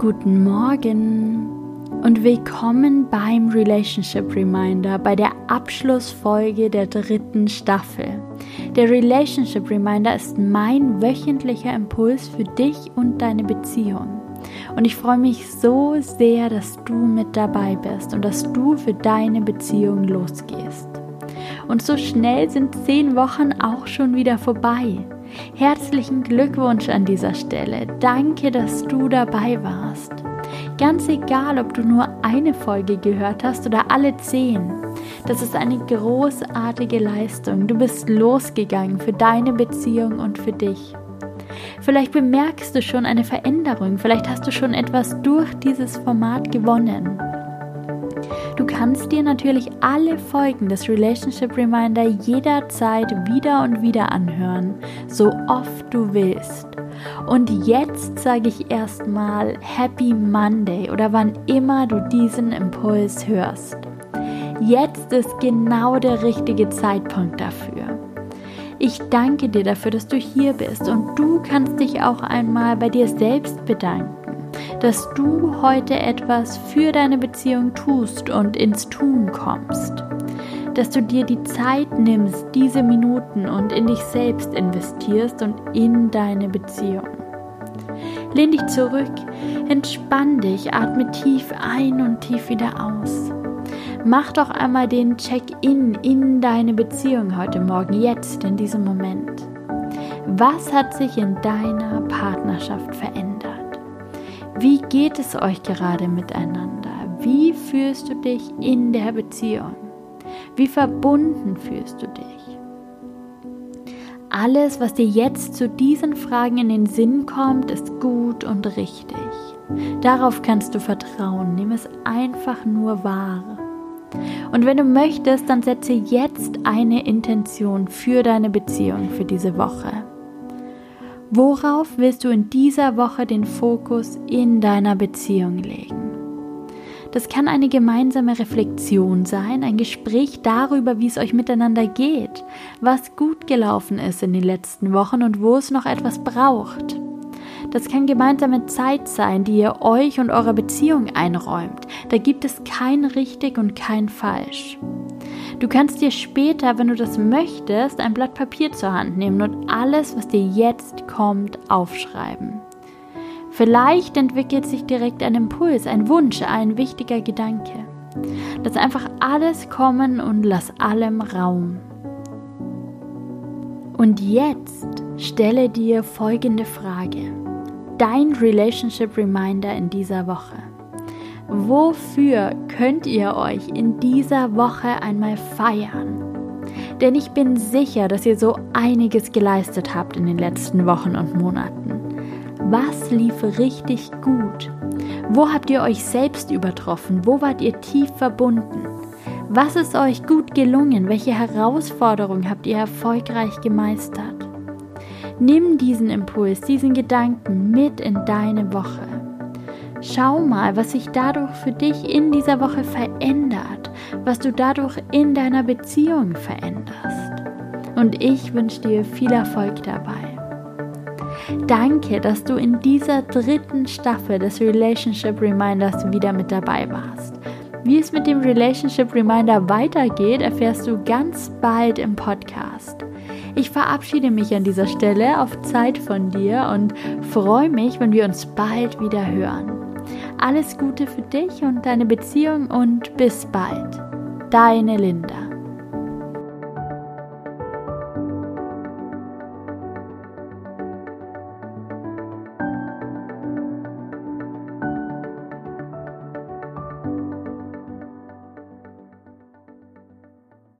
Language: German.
Guten Morgen und willkommen beim Relationship Reminder, bei der Abschlussfolge der dritten Staffel. Der Relationship Reminder ist mein wöchentlicher Impuls für dich und deine Beziehung. Und ich freue mich so sehr, dass du mit dabei bist und dass du für deine Beziehung losgehst. Und so schnell sind zehn Wochen auch schon wieder vorbei. Herzlichen Glückwunsch an dieser Stelle. Danke, dass du dabei warst. Ganz egal, ob du nur eine Folge gehört hast oder alle zehn. Das ist eine großartige Leistung. Du bist losgegangen für deine Beziehung und für dich. Vielleicht bemerkst du schon eine Veränderung. Vielleicht hast du schon etwas durch dieses Format gewonnen. Du kannst dir natürlich alle Folgen des Relationship Reminder jederzeit wieder und wieder anhören, so oft du willst. Und jetzt sage ich erstmal Happy Monday oder wann immer du diesen Impuls hörst. Jetzt ist genau der richtige Zeitpunkt dafür. Ich danke dir dafür, dass du hier bist und du kannst dich auch einmal bei dir selbst bedanken dass du heute etwas für deine Beziehung tust und ins Tun kommst. Dass du dir die Zeit nimmst, diese Minuten und in dich selbst investierst und in deine Beziehung. Lehn dich zurück, entspann dich, atme tief ein und tief wieder aus. Mach doch einmal den Check-in in deine Beziehung heute Morgen, jetzt in diesem Moment. Was hat sich in deiner Partnerschaft verändert? Wie geht es euch gerade miteinander? Wie fühlst du dich in der Beziehung? Wie verbunden fühlst du dich? Alles, was dir jetzt zu diesen Fragen in den Sinn kommt, ist gut und richtig. Darauf kannst du vertrauen. Nimm es einfach nur wahr. Und wenn du möchtest, dann setze jetzt eine Intention für deine Beziehung für diese Woche. Worauf willst du in dieser Woche den Fokus in deiner Beziehung legen? Das kann eine gemeinsame Reflexion sein, ein Gespräch darüber, wie es euch miteinander geht, was gut gelaufen ist in den letzten Wochen und wo es noch etwas braucht. Das kann gemeinsame Zeit sein, die ihr euch und eurer Beziehung einräumt. Da gibt es kein richtig und kein falsch. Du kannst dir später, wenn du das möchtest, ein Blatt Papier zur Hand nehmen und alles, was dir jetzt kommt, aufschreiben. Vielleicht entwickelt sich direkt ein Impuls, ein Wunsch, ein wichtiger Gedanke. Lass einfach alles kommen und lass allem Raum. Und jetzt stelle dir folgende Frage. Dein Relationship Reminder in dieser Woche. Wofür könnt ihr euch in dieser Woche einmal feiern? Denn ich bin sicher, dass ihr so einiges geleistet habt in den letzten Wochen und Monaten. Was lief richtig gut? Wo habt ihr euch selbst übertroffen? Wo wart ihr tief verbunden? Was ist euch gut gelungen? Welche Herausforderungen habt ihr erfolgreich gemeistert? Nimm diesen Impuls, diesen Gedanken mit in deine Woche. Schau mal, was sich dadurch für dich in dieser Woche verändert, was du dadurch in deiner Beziehung veränderst. Und ich wünsche dir viel Erfolg dabei. Danke, dass du in dieser dritten Staffel des Relationship Reminders wieder mit dabei warst. Wie es mit dem Relationship Reminder weitergeht, erfährst du ganz bald im Podcast. Ich verabschiede mich an dieser Stelle auf Zeit von dir und freue mich, wenn wir uns bald wieder hören. Alles Gute für dich und deine Beziehung und bis bald. Deine Linda.